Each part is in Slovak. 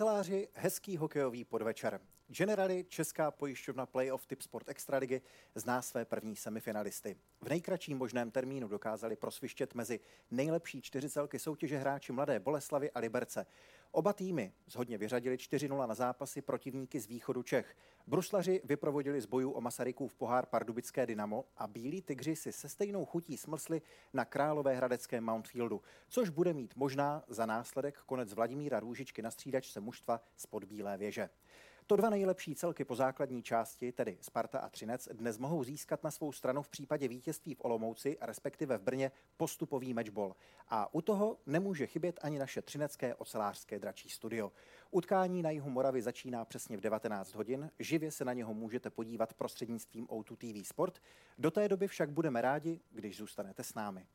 Oceláři, hezký hokejový podvečer. Generali Česká pojišťovna Playoff Tip Sport Extraligy zná své první semifinalisty. V nejkratším možném termínu dokázali prosvištět mezi nejlepší čtyřicelky soutěže hráči Mladé Boleslavy a Liberce. Oba týmy zhodně vyřadili 4-0 na zápasy protivníky z východu Čech. Bruslaři vyprovodili z bojů o Masarykův pohár Pardubické Dynamo a Bílí tygři si se stejnou chutí smrsli na Králové hradecké Mountfieldu, což bude mít možná za následek konec Vladimíra Růžičky na střídačce mužstva spod Bílé věže. To dva nejlepší celky po základní části, tedy Sparta a Třinec, dnes mohou získat na svou stranu v případě vítězství v Olomouci, respektive v Brně, postupový matchball. A u toho nemůže chybět ani naše třinecké ocelářské dračí studio. Utkání na jihu Moravy začíná přesně v 19 hodin. Živě se na něho můžete podívat prostřednictvím O2 TV Sport. Do té doby však budeme rádi, když zůstanete s námi.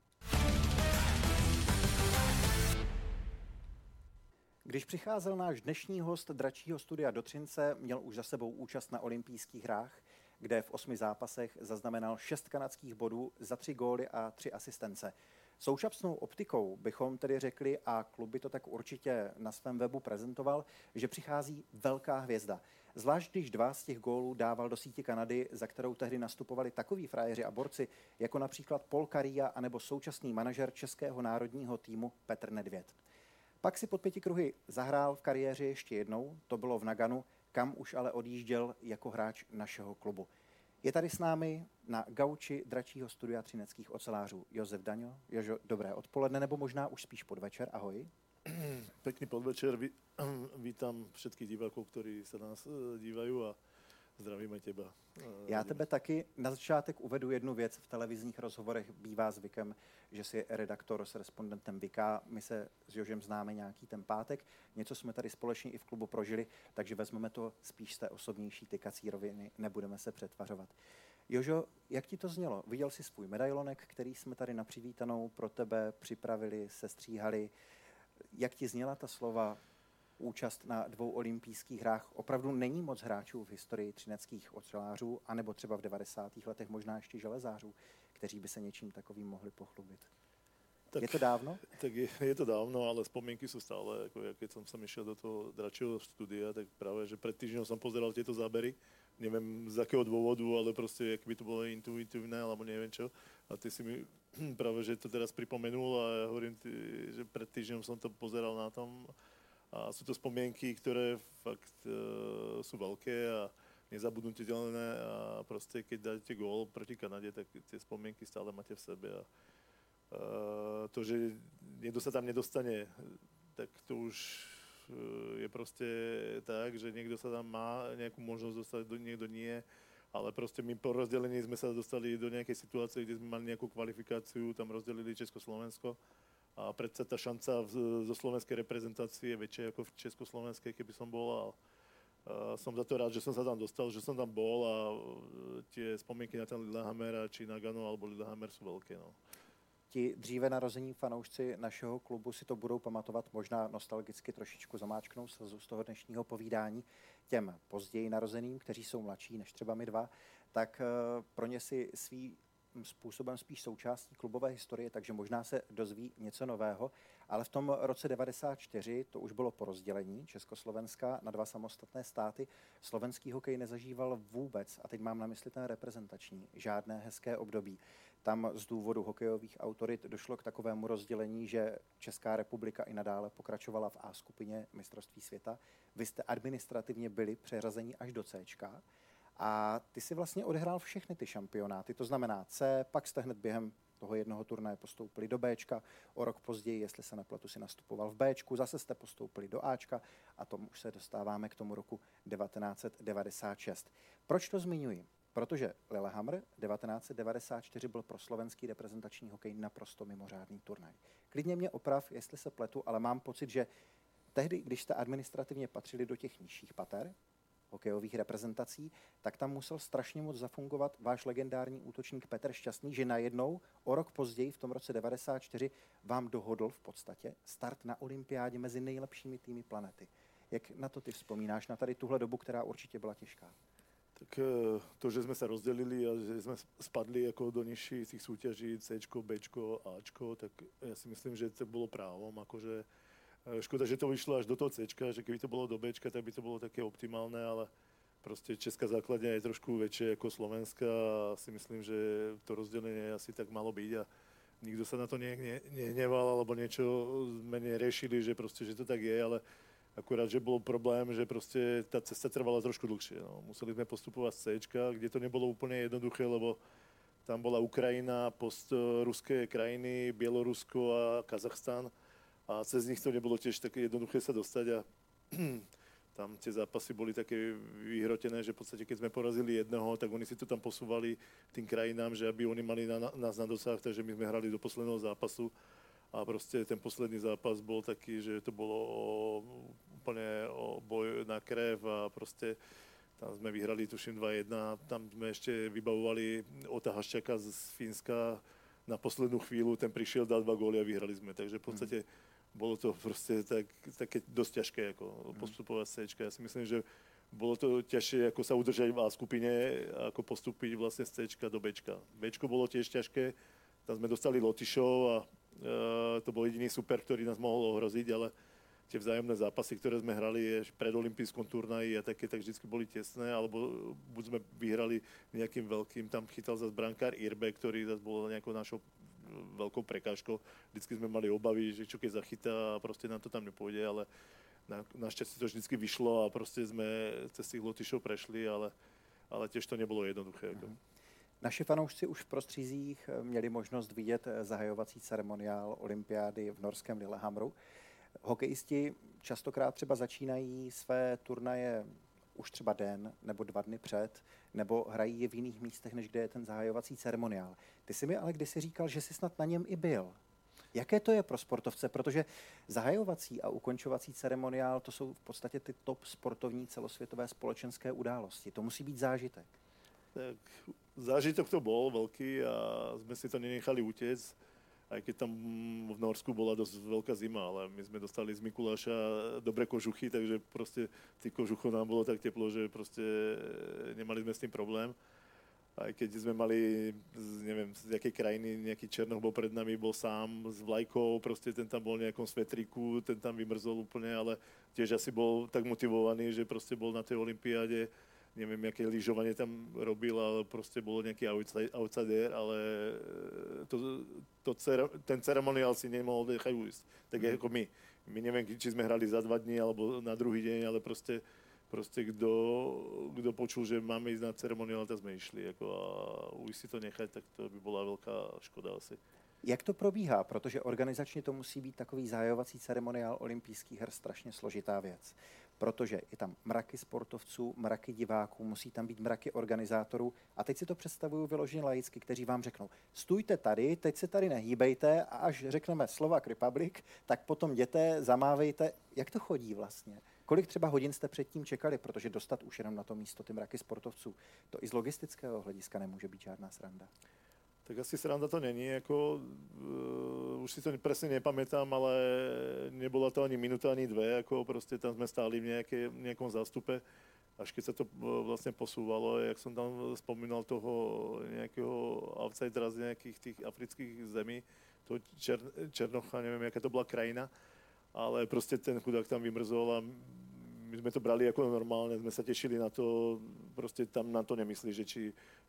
Když přicházel náš dnešní host dračího studia do Třince, měl už za sebou účast na olympijských hrách, kde v osmi zápasech zaznamenal šest kanadských bodů za tři góly a tři asistence. Současnou optikou bychom tedy řekli, a klub by to tak určitě na svém webu prezentoval, že přichází velká hvězda. Zvlášť když dva z těch gólů dával do sítě Kanady, za kterou tehdy nastupovali takoví frajeři a borci, jako například Paul Karia anebo současný manažer českého národního týmu Petr Nedvěd. Pak si pod pěti kruhy zahrál v kariéře ještě jednou, to bylo v Naganu, kam už ale odjížděl jako hráč našeho klubu. Je tady s námi na gauči dračího studia třineckých ocelářů Josef Daňo. Jožo, dobré odpoledne, nebo možná už spíš podvečer. Ahoj. Pekný podvečer. Vítám všetkých divákov, ktorí sa nás eh, dívajú a Zdravíme těba. Já tebe taky na začátek uvedu jednu věc. V televizních rozhovorech bývá zvykem, že si redaktor s respondentem vyká. My se s Jožem známe nějaký ten pátek. Něco jsme tady společně i v klubu prožili, takže vezmeme to spíš z té osobnější tykací roviny. Nebudeme se přetvařovat. Jožo, jak ti to znělo? Viděl jsi svůj medailonek, který jsme tady na přivítanou pro tebe připravili, sestříhali. Jak ti zněla ta slova účast na dvou olympijských hrách. Opravdu není moc hráčů v historii třineckých ocelářů, anebo třeba v 90. letech možná ještě železářů, kteří by se něčím takovým mohli pochlubit. Tak, je to dávno? Tak je, je to dávno, ale spomienky sú stále, ako ja keď som sa išiel do toho dračieho studia, tak práve, že pred týždňom som pozeral tieto zábery, neviem z akého dôvodu, ale proste, ak by to bolo intuitívne, alebo neviem čo. A ty si mi práve, že to teraz pripomenul a ja hovorím, ty, že pred týždňom som to pozeral na tom a sú to spomienky, ktoré fakt uh, sú veľké a nezabudnutelné a proste keď dáte gól proti Kanade, tak tie spomienky stále máte v sebe a uh, to, že niekto sa tam nedostane, tak to už uh, je proste tak, že niekto sa tam má nejakú možnosť dostať, niekto nie ale proste my po rozdelení sme sa dostali do nejakej situácie, kde sme mali nejakú kvalifikáciu, tam rozdelili Československo a predsa tá šanca v, zo slovenskej reprezentácie je väčšia ako v československej, keby som bol a, a som za to rád, že som sa tam dostal, že som tam bol a e, tie spomienky na ten Lillehammer či na Gano alebo Lillehammer sú veľké. No. Ti dříve narození fanoušci našeho klubu si to budou pamatovat, možná nostalgicky trošičku zamáčknou slzu z toho dnešního povídání. Těm později narozeným, kteří jsou mladší než třeba my dva, tak e, pro ně si svý způsobem spíš součástí klubové historie, takže možná se dozví něco nového. Ale v tom roce 94 to už bylo po rozdělení Československa na dva samostatné státy. Slovenský hokej nezažíval vůbec, a teď mám na mysli ten reprezentační, žádné hezké období. Tam z důvodu hokejových autorit došlo k takovému rozdělení, že Česká republika i nadále pokračovala v A skupině mistrovství světa. Vy jste administrativně byli přeřazeni až do C. A ty si vlastně odehrál všechny ty šampionáty, to znamená C, pak jste hned během toho jednoho turnaje postoupili do Bčka, o rok později, jestli se nepletu, si nastupoval v Bčku, zase jste postoupili do Ačka a tomu už se dostáváme k tomu roku 1996. Proč to zmiňuji? Protože Lillehammer 1994 byl pro slovenský reprezentační hokej naprosto mimořádný turnaj. Klidně mě oprav, jestli se pletu, ale mám pocit, že tehdy, když jste administrativně patřili do těch nižších pater, hokejových reprezentací, tak tam musel strašně moc zafungovat váš legendární útočník Petr Šťastný, že najednou o rok později, v tom roce 94, vám dohodl v podstatě start na olympiádě mezi nejlepšími týmy planety. Jak na to ty vzpomínáš, na tady tuhle dobu, která určitě byla těžká? Tak eh, to, že sme sa rozdelili a že sme spadli ako do nižších súťaží C, B, A, tak ja si myslím, že to bolo právom. Akože Škoda, že to vyšlo až do toho C, že keby to bolo do B, tak by to bolo také optimálne, ale proste česká základňa je trošku väčšia ako Slovenska a si myslím, že to rozdelenie asi tak malo byť a nikto sa na to nehneval alebo niečo sme neriešili, že proste, že to tak je, ale akurát, že bol problém, že proste tá cesta trvala trošku dlhšie. No. Museli sme postupovať z C, kde to nebolo úplne jednoduché, lebo tam bola Ukrajina, post-ruské krajiny, Bielorusko a Kazachstan a cez nich to nebolo tiež také jednoduché sa dostať a tam tie zápasy boli také vyhrotené, že v podstate keď sme porazili jedného, tak oni si to tam posúvali tým krajinám, že aby oni mali na, nás na dosah, takže my sme hrali do posledného zápasu a proste ten posledný zápas bol taký, že to bolo o, úplne o boj na krev a proste tam sme vyhrali, tuším, 2-1. Tam sme ešte vybavovali Ota Haščaka z Fínska na poslednú chvíľu. Ten prišiel, dal dva góly a vyhrali sme. Takže v podstate bolo to proste tak, také dosť ťažké ako mm. postupovať C. Ja si myslím, že bolo to ťažšie ako sa udržať v A skupine, ako postúpiť vlastne z C do B. B bolo tiež ťažké, tam sme dostali Lotyšov a e, to bol jediný super, ktorý nás mohol ohroziť, ale tie vzájomné zápasy, ktoré sme hrali pred olympijskom turnaji a také, tak vždy boli tesné, alebo buď sme vyhrali nejakým veľkým, tam chytal zase brankár Irbe, ktorý zase bol nejakou našou veľkou prekážkou. Vždycky sme mali obavy, že čo keď zachytá a proste nám to tam nepôjde, ale na, našťastie to vždycky vyšlo a proste sme cez tých Lotyšov prešli, ale, ale tiež to nebolo jednoduché. Mm-hmm. Naši fanoušci už v prostřízích měli možnost vidět zahajovací ceremoniál olympiády v norském Lillehammeru. Hokejisti častokrát třeba začínají své turnaje už třeba den nebo dva dny před, nebo hrají je v jiných místech, než kde je ten zahajovací ceremoniál. Ty jsi mi ale kdysi říkal, že jsi snad na něm i byl. Jaké to je pro sportovce? Protože zahajovací a ukončovací ceremoniál to jsou v podstatě ty top sportovní celosvětové společenské události. To musí být zážitek. Tak zážitok to bol veľký a sme si to nenechali utiecť aj keď tam v Norsku bola dosť veľká zima, ale my sme dostali z Mikuláša dobre kožuchy, takže proste tých kožuchov nám bolo tak teplo, že proste nemali sme s tým problém. Aj keď sme mali, neviem, z jakej krajiny, nejaký Černoch bol pred nami, bol sám s vlajkou, proste ten tam bol v nejakom svetriku, ten tam vymrzol úplne, ale tiež asi bol tak motivovaný, že proste bol na tej olympiáde neviem, aké lyžovanie tam robil, ale proste bolo nejaký outsider, ale e, to, to ten ceremoniál si nemohol nechať ujsť. Tak mm. ako my. My neviem, či sme hrali za dva dní alebo na druhý deň, ale proste, proste kto, kto počul, že máme ísť na ceremoniál, tak sme išli. Ako, a ujsť si to nechať, tak to by bola veľká škoda asi. Jak to probíhá? Protože organizačně to musí být takový zahajovací ceremoniál olympijských her strašně složitá věc protože je tam mraky sportovců, mraky diváků, musí tam být mraky organizátorů. A teď si to představuju vyloženě laicky, kteří vám řeknou, stůjte tady, teď se tady nehýbejte a až řekneme Slovak Republic, tak potom jděte, zamávejte. Jak to chodí vlastně? Kolik třeba hodin jste předtím čekali, protože dostat už jenom na to místo ty mraky sportovců, to i z logistického hlediska nemůže být žádná sranda. Tak asi sranda to není, ako, uh, už si to presne nepamätám, ale nebola to ani minúta, ani dve, ako proste tam sme stáli v nejaké, nejakom zástupe, až keď sa to uh, vlastne posúvalo, jak som tam spomínal toho nejakého outsidera z nejakých tých afrických zemí, toho Čer, Černocha, neviem, aká to bola krajina, ale proste ten chudák tam vymrzol a my sme to brali ako normálne, sme sa tešili na to, proste tam na to nemyslí, že či,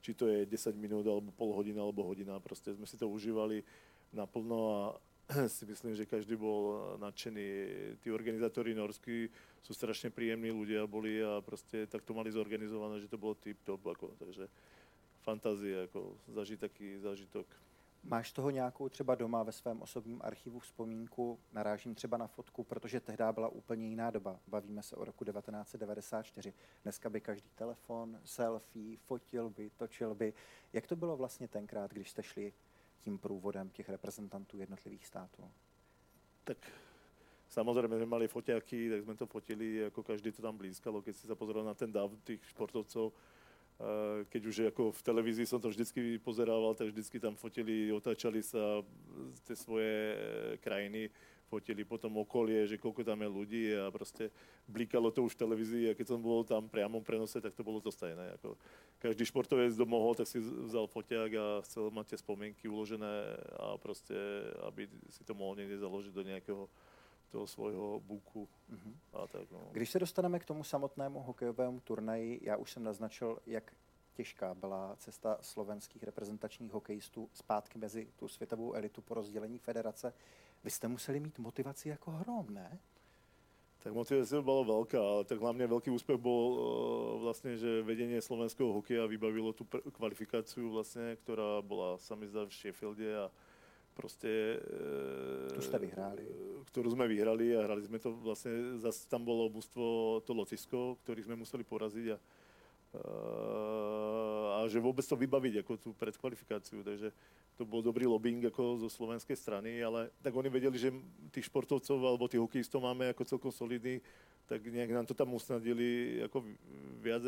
či to je 10 minút, alebo pol hodina, alebo hodina, proste sme si to užívali naplno a si myslím, že každý bol nadšený. Tí organizátori norskí sú strašne príjemní ľudia boli a proste tak to mali zorganizované, že to bolo tip top, ako, takže fantázia, ako zažiť taký zážitok. Máš toho nějakou třeba doma ve svém osobním archivu vzpomínku, narážím třeba na fotku, protože tehdy byla úplně jiná doba. Bavíme se o roku 1994. Dneska by každý telefon, selfie, fotil by, točil by. Jak to bylo vlastně tenkrát, když jste šli tím průvodem těch reprezentantů jednotlivých států? Tak Samozrejme, sme mali foťáky, tak sme to fotili, ako každý to tam blízkalo. Keď si sa pozrel na ten dav tých športovcov, keď už ako v televízii som to vždycky pozerával, tak vždycky tam fotili, otáčali sa tie svoje e, krajiny, fotili potom okolie, že koľko tam je ľudí a proste blikalo to už v televízii a keď som bol tam priamom prenose, tak to bolo to stajné. Ako každý športovec domohol, tak si vzal foťák a chcel mať tie spomienky uložené a proste, aby si to mohol niekde založiť do nejakého toho svojho buku mm-hmm. a tak. No. Když se dostaneme k tomu samotnému hokejovému turnaji, já už jsem naznačil, jak těžká byla cesta slovenských reprezentačních hokejistů zpátky mezi tu světovou elitu po rozdělení federace. Vy jste museli mít motivaci jako hrom, ne? Tak motivácia bola veľká, ale tak hlavne veľký úspech bol uh, vlastne, že vedenie slovenského hokeja vybavilo tú kvalifikáciu vlastne, ktorá bola, sa mi zdá, v Sheffielde a proste... Uh, ste vyhrali. Ktorú sme vyhrali a hrali sme to vlastne, zase tam bolo mústvo to Lotisko, ktorých sme museli poraziť a a že vôbec to vybaviť ako tú predkvalifikáciu. Takže to bol dobrý lobbying ako zo slovenskej strany, ale tak oni vedeli, že tých športovcov alebo tých hokejistov máme ako celkom solidný, tak nejak nám to tam usnadili ako viac,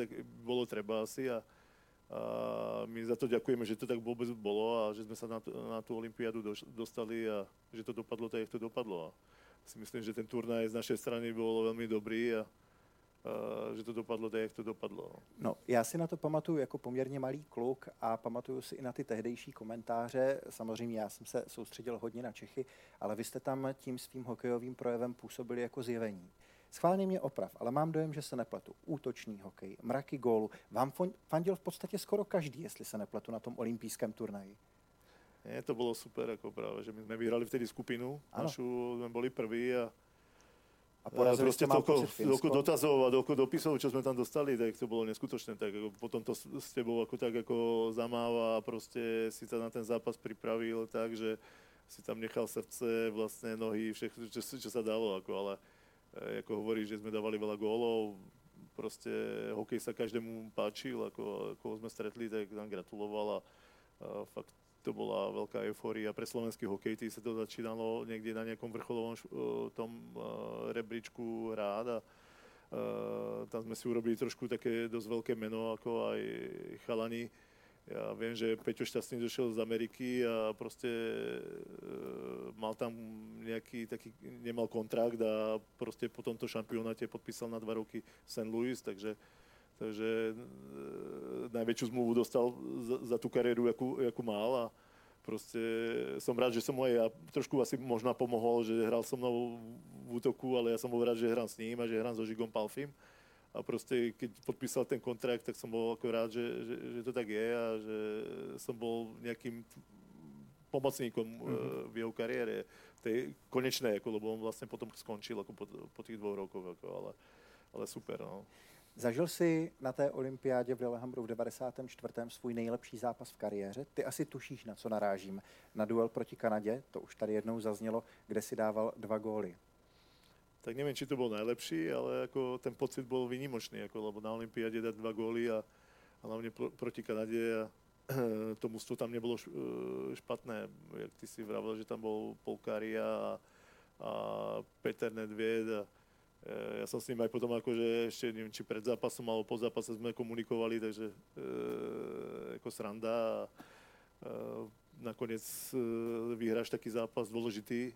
bolo treba asi a, a my za to ďakujeme, že to tak vôbec bolo a že sme sa na, na tú olympiádu dostali a že to dopadlo tak, jak to dopadlo. A si myslím, že ten turnaj z našej strany bol veľmi dobrý a, Eh, že to dopadlo tak, jak to dopadlo. No, já si na to pamatuju jako poměrně malý kluk a pamatuju si i na ty tehdejší komentáře. Samozřejmě já jsem se soustředil hodně na Čechy, ale vy jste tam tím svým hokejovým projevem působili jako zjevení. Schválně mě oprav, ale mám dojem, že se nepletu. Útočný hokej, mraky gólu. Vám fandil v podstatě skoro každý, jestli se nepletu na tom olympijském turnaji. Nie, to bolo super, ako práve, že my sme vyhrali vtedy skupinu, ano. našu sme boli prví a a porazili ste toľko, toľko dotazov a toľko dopisov, čo sme tam dostali, tak to bolo neskutočné. Tak ako potom to s tebou ako tak ako zamáva a proste si sa na ten zápas pripravil tak, že si tam nechal srdce, vlastne nohy, všetko, čo, čo sa dalo. Ako, ale ako hovorí, že sme dávali veľa gólov, proste hokej sa každému páčil, ako, ako sme stretli, tak nám gratuloval a, a fakt to bola veľká eufória pre slovenský hokej, tý sa to začínalo niekde na nejakom vrcholovom uh, tom uh, rebríčku hrát a uh, tam sme si urobili trošku také dosť veľké meno, ako aj chalani. Ja viem, že Peťo Šťastný došiel z Ameriky a proste uh, mal tam nejaký taký, nemal kontrakt a proste po tomto šampionáte podpísal na dva roky St. Louis, takže Takže e, najväčšiu zmluvu dostal za, za tú kariéru, akú, akú mal a proste som rád, že som mu aj ja trošku asi možno pomohol, že hral so mnou v útoku, ale ja som bol rád, že hrám s ním a že hrám so Žigom Palfim. A proste, keď podpísal ten kontrakt, tak som bol ako rád, že, že, že to tak je a že som bol nejakým pomocníkom mm-hmm. v jeho kariére, tej konečnej, ako, lebo on vlastne potom skončil ako po, po tých dvoch rokoch, ako, ale, ale super. No. Zažil si na té olympiádě v Lillehammru v 94. svůj nejlepší zápas v kariéře. Ty asi tušíš, na co narážím. Na duel proti Kanadě, to už tady jednou zaznělo, kde si dával dva góly. Tak neviem, či to bol najlepší, ale ako ten pocit bol vynimočný, ako, lebo na Olympiáde dať dva góly a, a hlavne pro, proti Kanade a to mústvo tam nebolo špatné. Jak ty si vravel, že tam bol Polkária a, a Peter Nedvied a, ja som s ním aj potom akože ešte neviem, či pred zápasom alebo po zápase sme komunikovali, takže e, ako sranda. A, e, nakoniec e, vyhráš taký zápas dôležitý. E,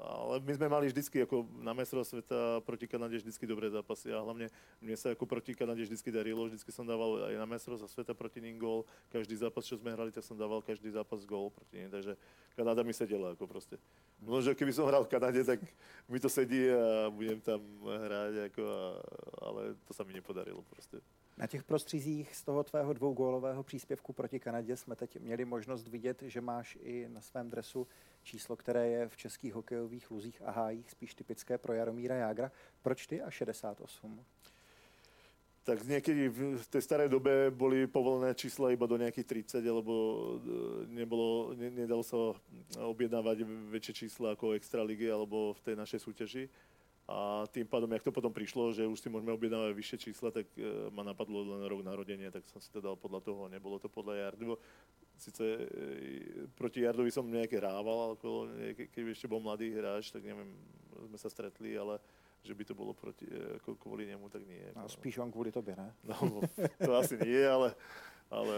ale my sme mali vždycky ako na mestrov sveta proti Kanade vždycky dobré zápasy a hlavne mne sa ako proti Kanade vždycky darilo. Vždycky som dával aj na mestrov sveta proti ním gól. Každý zápas, čo sme hrali, tak som dával každý zápas gól proti ním. Takže Kanada mi sedela ako proste. Možno, keby som hral v Kanade, tak mi to sedí a budem tam hrať, ako, a, ale to sa mi nepodarilo proste. Na těch prostřizích z toho tvého dvougólového příspěvku proti Kanadě jsme teď měli možnost vidět, že máš i na svém dresu číslo, které je v českých hokejových luzích a hájích spíš typické pro Jaromíra Jágra. Proč ty a 68? tak niekedy v tej starej dobe boli povolené čísla iba do nejakých 30, alebo e, nebolo, ne, nedalo sa objednávať väčšie čísla ako Extraligy alebo v tej našej súťaži. A tým pádom, jak to potom prišlo, že už si môžeme objednávať vyššie čísla, tak e, ma napadlo len rok narodenia, tak som si to dal podľa toho, nebolo to podľa Jardy. Sice e, proti Jardovi som nejaké hrával, ako, keď ešte bol mladý hráč, tak neviem, sme sa stretli, ale že by to bolo proti, e, ako kvôli nemu, tak nie. No, spíš on kvôli tobě, ne? No, to asi nie, ale, ale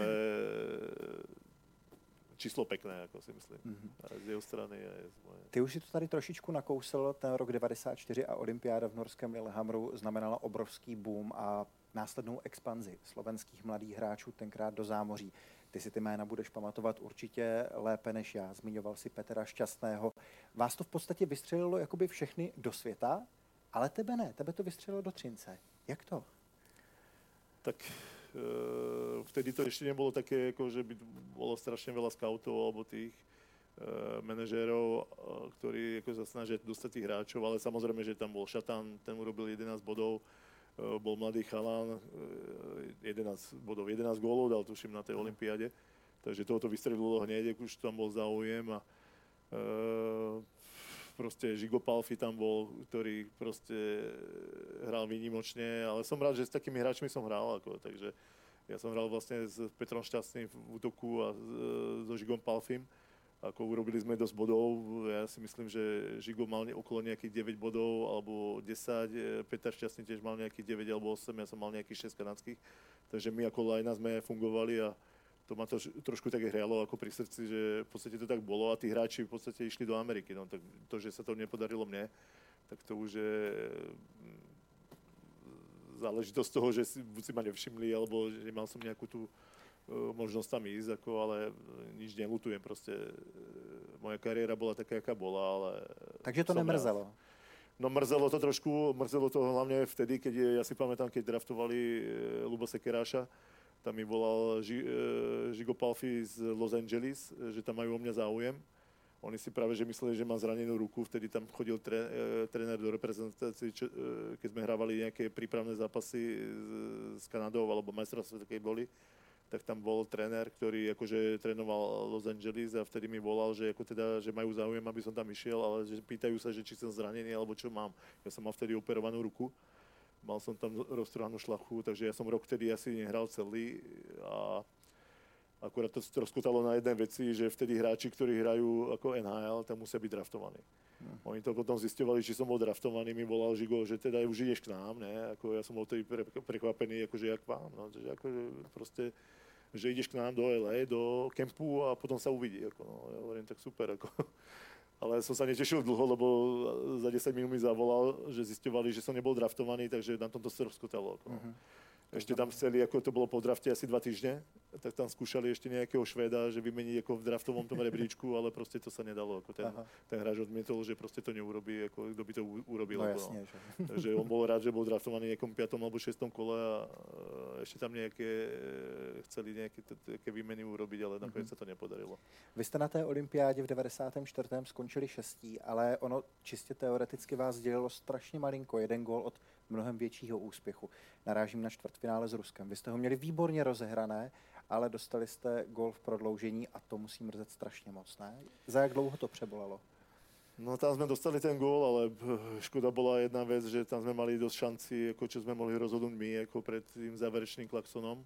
číslo pekné, jako si myslím. Mm-hmm. Z jeho strany je z moje. Ty už si to tady trošičku nakousl, ten rok 94 a olympiáda v norském Lillehammeru znamenala obrovský boom a následnou expanzi slovenských mladých hráčů tenkrát do zámoří. Ty si ty jména budeš pamatovat určitě lépe než já. Zmiňoval si Petra Šťastného. Vás to v podstatě vystřelilo jakoby všechny do světa, ale tebe ne, tebe to vystřelilo do Třince. Jak to? Tak vtedy to ešte nebolo také, ako že by bolo strašne veľa scoutov alebo tých e, manažérov, e, ktorí ako sa snažia dostať tých hráčov, ale samozrejme, že tam bol Šatan, ten urobil 11 bodov, bol mladý chalán, e, 11 bodov, 11 gólov dal tuším na tej olympiáde, takže toho to vystrelilo hneď, už tam bol záujem a e, proste Žigo tam bol, ktorý proste hral výnimočne, ale som rád, že s takými hráčmi som hral, ako, takže ja som hral vlastne s Petrom Šťastným v útoku a so Žigom Palfim. Ako urobili sme dosť bodov, ja si myslím, že Žigo mal okolo nejakých 9 bodov alebo 10, Peter Šťastný tiež mal nejakých 9 alebo 8, ja som mal nejakých 6 kanadských. Takže my ako Lajna sme fungovali a to ma to trošku tak hrialo ako pri srdci, že v podstate to tak bolo a tí hráči v podstate išli do Ameriky. No, tak to, že sa to nepodarilo mne, tak to už je mm, záležitosť toho, že si, buď si ma nevšimli, alebo že mal som nejakú tú uh, možnosť tam ísť, ako, ale nič nelutujem. Proste uh, moja kariéra bola taká, aká bola, ale... Takže to nemrzelo? Rád. No mrzelo to trošku, mrzelo to hlavne vtedy, keď ja si pamätám, keď draftovali Lubo Sekeráša, tam mi volal Ži, e, z Los Angeles, že tam majú o mňa záujem. Oni si práve že mysleli, že mám zranenú ruku, vtedy tam chodil tre, e, tréner do reprezentácie, čo, e, keď sme hrávali nejaké prípravné zápasy s Kanadou alebo majstrovstvá, keď boli, tak tam bol tréner, ktorý akože trénoval Los Angeles a vtedy mi volal, že, ako teda, že majú záujem, aby som tam išiel, ale že pýtajú sa, že či som zranený alebo čo mám. Ja som mal vtedy operovanú ruku mal som tam roztrhanú šlachu, takže ja som rok vtedy asi nehral celý a akurát to rozkutalo na jednej veci, že vtedy hráči, ktorí hrajú ako NHL, tam musia byť draftovaní. Hmm. Oni to potom zistovali, či som bol draftovaný, mi volal Žigo, že teda už ideš k nám, ne? Ako ja som bol vtedy pre, prekvapený, akože jak vám, no, že akože proste, že ideš k nám do LA, do kempu a potom sa uvidí, ako, no, ja hovorím, tak super, ako ale som sa netešil dlho, lebo za 10 minút mi zavolal, že zistovali, že som nebol draftovaný, takže na tomto Srbsku telo. Uh-huh. Ešte tam chceli, ako to bolo po drafte asi dva týždne, tak tam skúšali ešte nejakého Švéda, že vymeniť ako v draftovom tom rebríčku, ale proste to sa nedalo. Ako ten, ten hráč odmietol, že proste to neurobí, ako kto by to urobil. No, jasne, no. Takže on bol rád, že bol draftovaný nejakom 5. alebo 6. kole a ešte tam nejaké, chceli nejaké, nejaké výmeny urobiť, ale nakoniec mm-hmm. sa to nepodarilo. Vy jste na té olympiádě v 94. skončili šestí, ale ono čistě teoreticky vás dělilo strašně malinko. Jeden gól od mnohem většího úspěchu. Narážím na čtvrtfinále s Ruskem. Vy jste ho měli výborně rozehrané, ale dostali jste gol v prodloužení a to musí mrzet strašně moc, ne? Za jak dlouho to přebolalo? No tam sme dostali ten gól, ale eh, škoda bola jedna vec, že tam sme mali dosť šanci, ako čo sme mohli rozhodnúť my, ako pred tým záverečným klaksonom.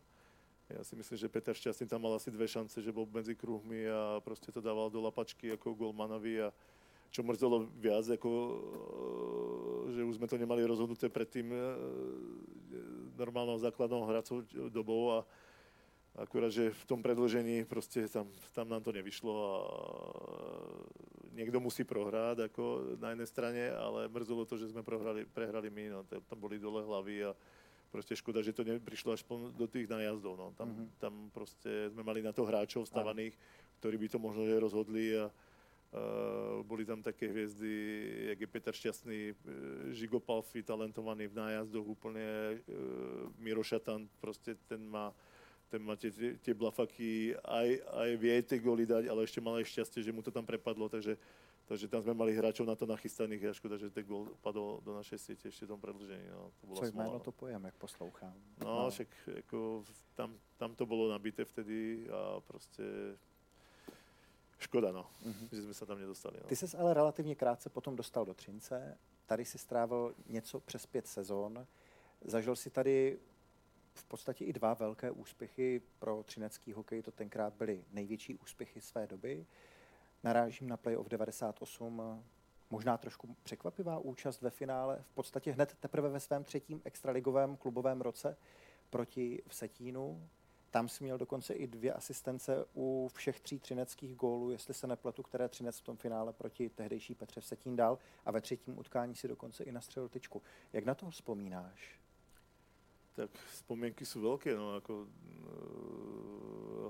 Ja si myslím, že Peter Šťastný tam mal asi dve šance, že bol medzi kruhmi a proste to dával do lapačky ako golmanovi a čo mrzelo viac, ako, eh, že už sme to nemali rozhodnuté pred tým eh, normálnou základnou hracou dobou a akurát, že v tom predložení proste tam, tam nám to nevyšlo a niekto musí prohrať ako na jednej strane, ale mrzelo to, že sme prohrali, prehrali my, no, tam boli dole hlavy a proste škoda, že to neprišlo až do tých najazdov. No. Tam, mm-hmm. tam proste sme mali na to hráčov stavaných, ktorí by to možno rozhodli a Uh, boli tam také hviezdy, jak je Peter Šťastný, uh, Žigo Palfi, talentovaný v nájazdoch úplne, uh, Miro Šatan, proste ten má, ten má tie, tie blafaky, aj, aj vie tie góly dať, ale ešte mal aj šťastie, že mu to tam prepadlo, takže, takže tam sme mali hráčov na to nachystaných a škoda, že ten gól padol do našej siete ešte v tom predlžení. No, to bola Co jméno to pojem, jak poslouchám. No, no. však ako, tam, tam to bolo nabité vtedy a proste škoda, no, mm-hmm. že jsme se tam nedostali. No. Ty ses ale relativně krátce potom dostal do Třince, tady si strávil něco přes pět sezon, zažil si tady v podstatě i dva velké úspěchy pro třinecký hokej, to tenkrát byly největší úspěchy své doby. Narážím na playoff 98, možná trošku překvapivá účast ve finále, v podstatě hned teprve ve svém třetím extraligovém klubovém roce proti Vsetínu. Tam si měl dokonce i dvě asistence u všech tří třineckých gólů, jestli se nepletu, které Třinec v tom finále proti tehdejší Petře Vsetín dal a ve třetím utkání si dokonce i nastřelil tyčku. Jak na to vzpomínáš? Tak spomienky sú veľké, no ako, e,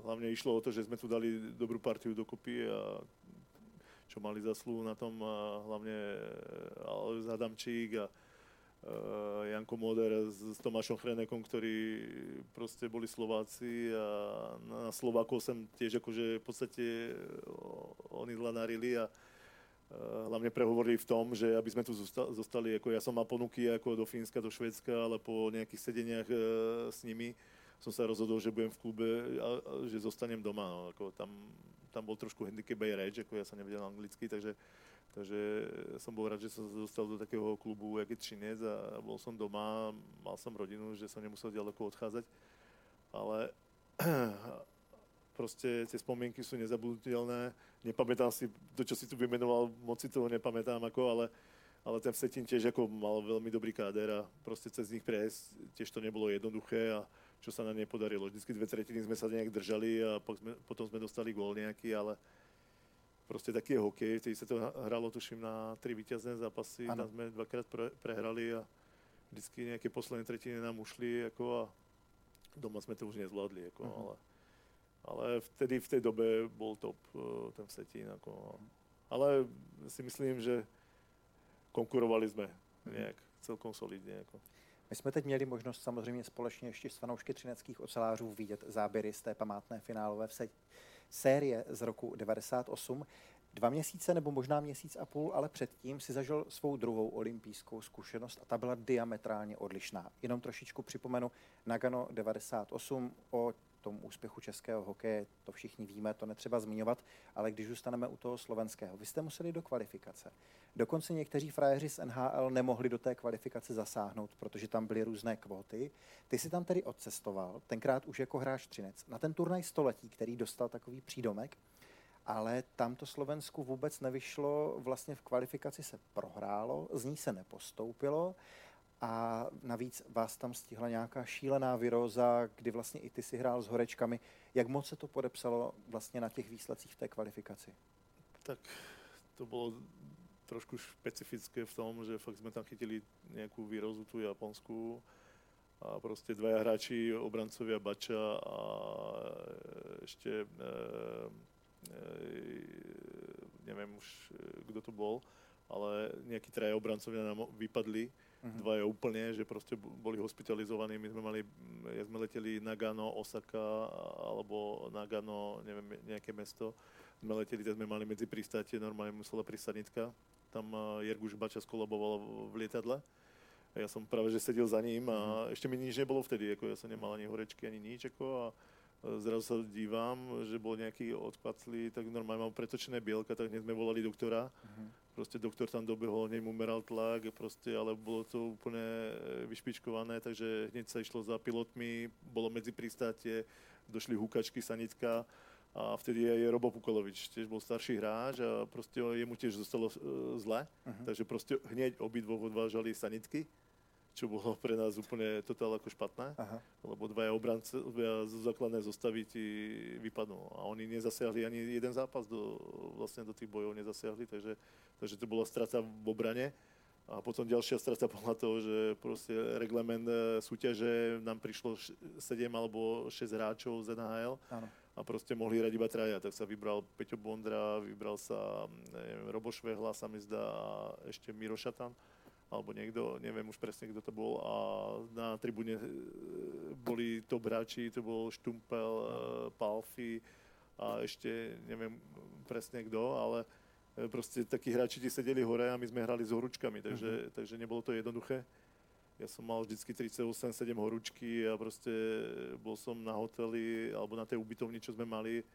hlavne išlo o to, že sme tu dali dobrú partiu dokopy a čo mali zasluhu na tom a hlavne Alois Adamčík a uh, Janko Moder s, s Tomášom Chrenekom, ktorí proste boli Slováci a na Slovákov sem tiež akože v podstate oni zlanarili a uh, hlavne prehovorili v tom, že aby sme tu zostali, ako ja som mal ponuky ako do Fínska, do Švedska, ale po nejakých sedeniach uh, s nimi som sa rozhodol, že budem v klube a, a že zostanem doma. No. Ako tam, tam bol trošku handicap aj reč, ako ja sa nevedel anglicky, takže Takže som bol rád, že som sa do takého klubu, jak je Třinec a bol som doma, mal som rodinu, že som nemusel ďaleko odchádzať. Ale proste tie spomienky sú nezabudnutelné. Nepamätám si to, čo si tu vymenoval, moc si toho nepamätám, ako, ale, ale ten Vsetín tiež ako mal veľmi dobrý káder a proste cez nich prejsť tiež to nebolo jednoduché a čo sa nám nepodarilo. Vždycky dve tretiny sme sa nejak držali a potom sme dostali gól nejaký, ale, proste taký je hokej, vtedy sa to hralo, tuším, na tri víťazné zápasy, ano. tam sme dvakrát pre, prehrali a vždycky nejaké posledné tretiny nám ušli, ako a doma sme to už nezvládli, ako, uh-huh. ale, ale vtedy v tej dobe bol top uh, ten Vsetín, ako, ale si myslím, že konkurovali sme mhm. nejak celkom solidně. Jako. My jsme teď měli možnost samozřejmě společně ještě s fanoušky třineckých ocelářů vidět záběry z té památné finálové série z roku 98. Dva měsíce nebo možná měsíc a půl, ale předtím si zažil svou druhou olympijskou zkušenost a ta byla diametrálně odlišná. Jenom trošičku připomenu Nagano 98 o tom úspěchu českého hokeje, to všichni víme, to netřeba zmiňovat, ale když zůstaneme u toho slovenského, vy jste museli do kvalifikace. Dokonce někteří frajeři z NHL nemohli do té kvalifikace zasáhnout, protože tam byly různé kvóty. Ty si tam tedy odcestoval, tenkrát už jako hráč Třinec, na ten turnaj století, který dostal takový přídomek, ale tam to Slovensku vůbec nevyšlo, vlastně v kvalifikaci se prohrálo, z ní se nepostoupilo a navíc vás tam stihla nějaká šílená viróza, kdy vlastně i ty si hrál s horečkami. Jak moc se to podepsalo vlastně na těch výsledcích v té kvalifikaci? Tak to bylo trošku špecifické v tom, že fakt jsme tam chytili nějakou výrozu tu japonskou a prostě dvaja hráči, obrancovia Bača a ešte e, e, neviem už, kdo to bol, ale nejakí traja obrancovia nám vypadli uh-huh. dvaja úplne, že proste boli hospitalizovaní. My sme mali, ja sme leteli Nagano, Osaka alebo Nagano, neviem, nejaké mesto. Sme leteli, tak sme mali medzi pristátie, normálne musela prísť sanitka. Tam Jerguš Bača skolaboval v lietadle. Ja som práve, že sedel za ním a uh-huh. ešte mi nič nebolo vtedy, ako ja som nemal ani horečky, ani nič, ako a zrazu sa dívam, že bol nejaký odpaclý, tak normálne mám pretočené bielka, tak hneď sme volali doktora. Uh-huh. Proste doktor tam dobehol, hneď mu meral tlak, proste, ale bolo to úplne e, vyšpičkované, takže hneď sa išlo za pilotmi, bolo medzi pristátie, došli húkačky, sanitka a vtedy aj Robo Pukolovič, tiež bol starší hráč a proste jemu tiež zostalo e, zle, uh-huh. takže proste hneď obidvo odvážali sanitky čo bolo pre nás úplne totál ako špatné, Aha. lebo dvaja obrancovia z základnej zostavy ti vypadnú. A oni nezasiahli ani jeden zápas do, vlastne do tých bojov nezasiahli, takže, takže to bola strata v obrane. A potom ďalšia strata bola toho, že proste reglement e, súťaže nám prišlo 7 alebo 6 hráčov z NHL Áno. a proste mohli hrať iba traja. Tak sa vybral Peťo Bondra, vybral sa neviem, Robo Švehla, sa mi zdá, a ešte Miro Šatan alebo niekto, neviem už presne, kto to bol a na tribúne e, boli to hráči, to bol Štumpel, e, Palfi a ešte neviem presne kto, ale e, proste takí hráči ti sedeli hore a my sme hrali s horúčkami, takže, mm-hmm. takže nebolo to jednoduché. Ja som mal vždycky 38-7 horúčky a proste bol som na hoteli alebo na tej ubytovni, čo sme mali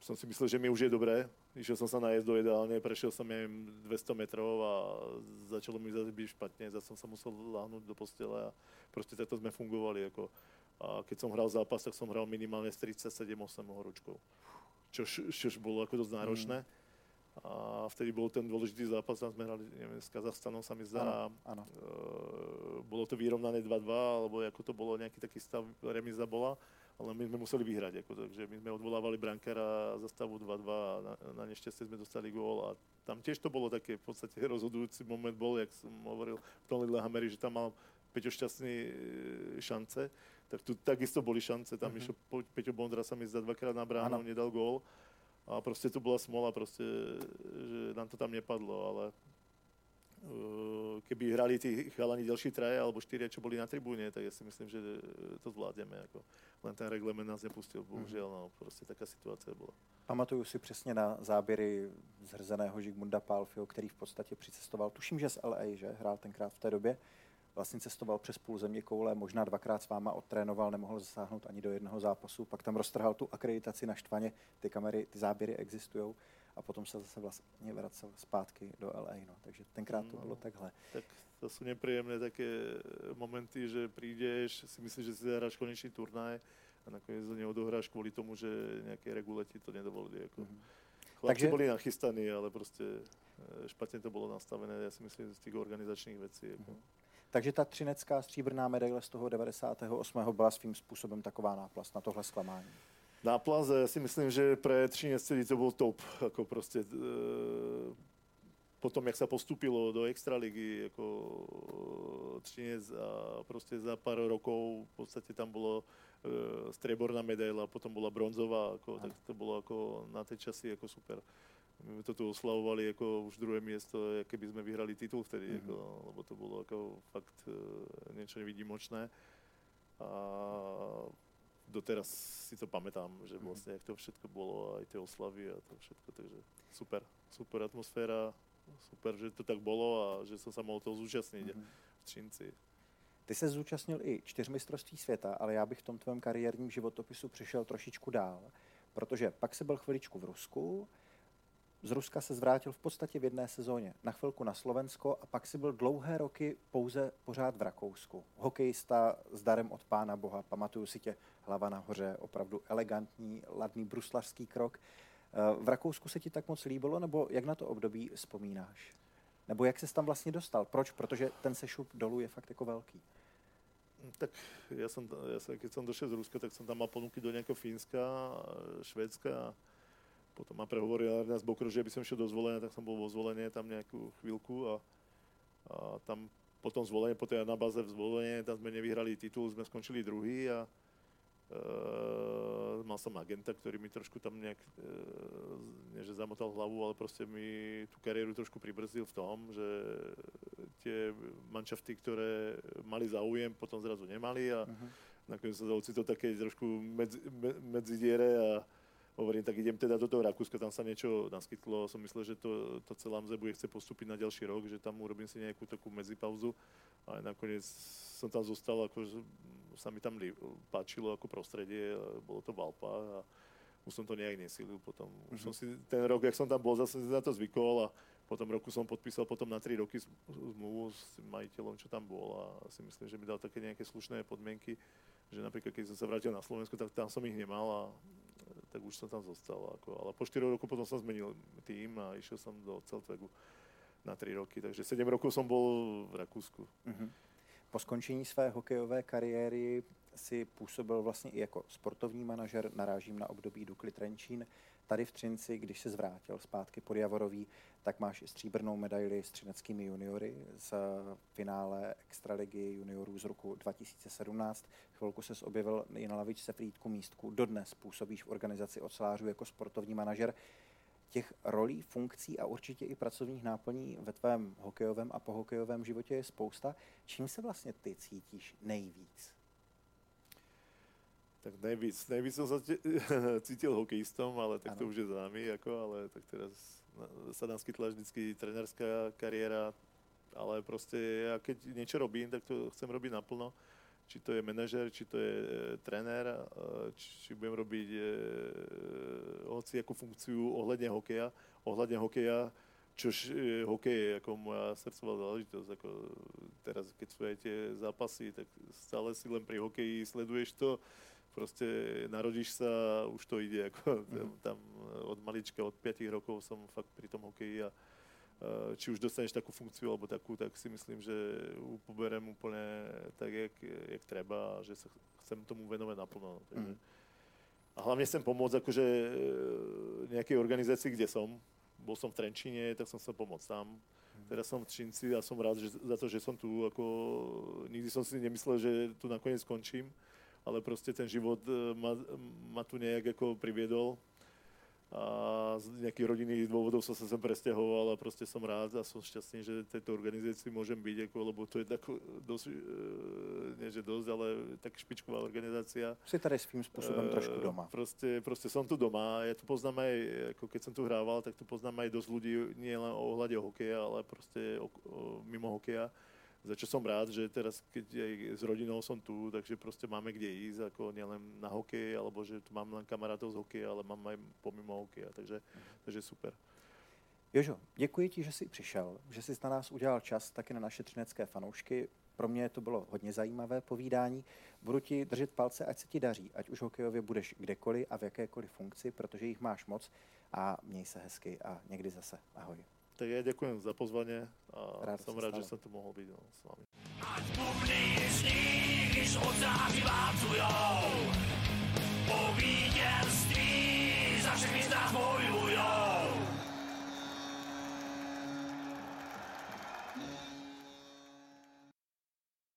som si myslel, že mi už je dobré. Išiel som sa najesť do jedálne, prešiel som neviem 200 metrov a začalo mi zase byť špatne, zase som sa musel láhnuť do postele a proste takto sme fungovali. Ako. A keď som hral zápas, tak som hral minimálne s 37-8 horúčkov. Čo, čo bolo ako dosť náročné. Mm. A vtedy bol ten dôležitý zápas, tam sme hrali neviem, s Kazachstanom, sa mi zdá. Áno, áno. E, bolo to vyrovnané 2-2, alebo ako to bolo, nejaký taký stav, remiza bola ale my sme museli vyhrať. Ako, takže my sme odvolávali brankára za stavu 2-2 a na, na nešťastie sme dostali gól a tam tiež to bolo také v podstate rozhodujúci moment bol, jak som hovoril v tom Lillehammeri, že tam mal Peťo Šťastný e, šance, tak tu takisto boli šance, tam mm-hmm. išiel Peťo Bondra sa mi zdá dvakrát na bránu, nedal gól a proste to bola smola, proste, že nám to tam nepadlo, ale keby hrali tí chalani ďalší traje alebo štyria, čo boli na tribúne, tak ja si myslím, že to zvládneme. Ako. Len ten reglement nás nepustil, bohužiaľ, no, proste taká situácia bola. Pamatuju si přesně na záběry zhrzeného Žigmunda Pálfio, který v podstatě přicestoval, tuším, že z LA, že hrál tenkrát v té době, vlastně cestoval přes půl země koule, možná dvakrát s váma odtrénoval, nemohl zasáhnout ani do jednoho zápasu, pak tam roztrhal tu akreditaci na štvaně, ty kamery, ty záběry existují a potom se zase vlastně vracel zpátky do LA. No. Takže tenkrát to no, bylo takhle. Tak to jsou nepříjemné také momenty, že přijdeš, si myslíš, že si zahráš konečný turnaj a nakonec to neodohráš kvůli tomu, že nějaké regule ti to nedovolili. Jako. Mm-hmm. Takže... byli nachystaní, ale prostě eh, špatně to bylo nastavené, já si myslím, z těch organizačních věcí. Jako. Mm-hmm. Takže ta třinecká stříbrná medaile z toho 98. byla svým způsobem taková náplast na tohle zklamání na plaze si myslím, že pre Třinec celý to bol top. Ako proste, e, potom, jak sa postupilo do Extraligy, ako Třinec a proste za pár rokov v podstate tam bolo e, streborná medaila, potom bola bronzová, ako, tak to bolo ako na tej časy ako super. My to tu oslavovali ako už druhé miesto, keby sme vyhrali titul vtedy, mm-hmm. ako, lebo to bolo ako fakt e, niečo nevýdimočné. A doteraz si to pamätám, že mhm. vlastne jak to všetko bolo, aj tie oslavy a to všetko, takže super, super atmosféra, super, že to tak bolo a že som sa mohol toho zúčastniť mm-hmm. v Třinci. Ty se zúčastnil i čtyřmistrovství světa, ale já bych v tom tvém kariérním životopisu přišel trošičku dál, protože pak se byl chviličku v Rusku, z Ruska se zvrátil v podstatě v jedné sezóně na chvilku na Slovensko a pak si byl dlouhé roky pouze pořád v Rakousku. Hokejista s darem od pána Boha, pamatuju si tě, hlava nahoře, opravdu elegantní, ladný bruslařský krok. Eh, v Rakousku se ti tak moc líbilo, nebo jak na to období vzpomínáš? Nebo jak se tam vlastně dostal? Proč? Protože ten sešup dolů je fakt jako velký. Tak ja som, ja som, keď som došiel z Ruska, tak som tam mal ponuky do nejakého Fínska, Švédska potom ma prehovoril Arnas Bokro, že by som šiel do zvolenia, tak som bol vo zvolenie tam nejakú chvíľku a, a tam potom zvolenie, po tej anabáze v zvolenie, tam sme nevyhrali titul, sme skončili druhý a Uh, mal som agenta, ktorý mi trošku tam nejak, uh, nie že zamotal hlavu, ale proste mi tú kariéru trošku pribrzdil v tom, že tie manšafty, ktoré mali záujem, potom zrazu nemali a uh-huh. nakoniec sa ocitol také trošku medzi, me, medzi diere a hovorím, tak idem teda do toho Rakúska, tam sa niečo naskytlo, som myslel, že to, to celá mze bude chce postúpiť na ďalší rok, že tam urobím si nejakú takú medzipauzu a nakoniec som tam zostal, ako sa mi tam páčilo ako prostredie, bolo to v Alpách a už som to nejak nesilil potom. Už mm-hmm. som si ten rok, jak som tam bol, zase na to zvykol a po tom roku som podpísal potom na 3 roky zmluvu s majiteľom, čo tam bol a si myslím, že mi dal také nejaké slušné podmienky, že napríklad keď som sa vrátil na Slovensku, tak tam som ich nemal a tak už som tam zostal. Ako, ale po 4 roku potom som zmenil tým a išiel som do Celtvegu na 3 roky. Takže 7 rokov som bol v Rakúsku. Uh-huh. Po skončení své hokejové kariéry si působil vlastně i jako sportovní manažer, narážím na období Dukly Trenčín. Tady v Třinci, když se zvrátil zpátky pod Javorový, tak máš i stříbrnou medaili s třineckými juniory z finále Extraligy juniorů z roku 2017. Chvilku se objevil i na lavičce Frýdku místku. Dodnes působíš v organizaci ocelářů jako sportovní manažer. Těch rolí, funkcí a určitě i pracovních náplní ve tvém hokejovém a pohokejovém životě je spousta. Čím se vlastně ty cítíš nejvíc? Tak nejvíc, nejvíc som sa cítil hokejistom, ale tak ano. to už je známy, ako, ale tak teraz sa naskytla vždycky trenerská kariéra, ale proste ja keď niečo robím, tak to chcem robiť naplno. Či to je manažer, či to je e, trenér, e, či, či budem robiť e, hoci akú funkciu ohľadne hokeja. Ohľadne hokeja, čož e, hokej je ako moja srdcová záležitosť. Ako teraz, keď sú aj tie zápasy, tak stále si len pri hokeji sleduješ to, proste narodíš sa, už to ide. Ako, tam, tam od malička, od 5 rokov som fakt pri tom hokeji a či už dostaneš takú funkciu alebo takú, tak si myslím, že ju poberem úplne tak, jak, jak treba a že sa chcem tomu venovať naplno. No. Takže, mm. A hlavne chcem pomôcť akože nejakej organizácii, kde som. Bol som v Trenčine, tak som chcel pomôcť tam. Mm. Teraz som v Činci a som rád že, za to, že som tu. Ako, nikdy som si nemyslel, že tu nakoniec skončím, ale proste ten život ma, ma tu nejak ako priviedol a z nejakých rodinných dôvodov som sa sem presťahoval a proste som rád a som šťastný, že tejto organizácii môžem byť, ako, lebo to je tak dosť, e, nie že dosť, ale tak špičková organizácia. Si tady svým spôsobom e, trošku doma. Proste, proste som tu doma. Ja tu poznám aj, ako keď som tu hrával, tak tu poznám aj dosť ľudí, nie len o ohľade hokeja, ale proste o, o, mimo hokeja za čo som rád, že teraz, keď aj s rodinou som tu, takže proste máme kde ísť, ako nielen na hokej, alebo že tu mám len kamarátov z hokeja, ale mám aj pomimo hokeja, takže, takže super. Jožo, děkuji ti, že jsi přišel, že jsi na nás udělal čas, taky na naše třinecké fanoušky. Pro mě to bylo hodně zajímavé povídání. Budu ti držet palce, ať se ti daří, ať už hokejově budeš kdekoliv a v jakékoliv funkci, protože jich máš moc. A měj se hezky a někdy zase. Ahoj. Tak ja ďakujem za pozvanie a rád som rád, stalo. že som tu mohol byť no, s vami. Ať bubny sníž odzávy válcujou po vítězství za všechny z nás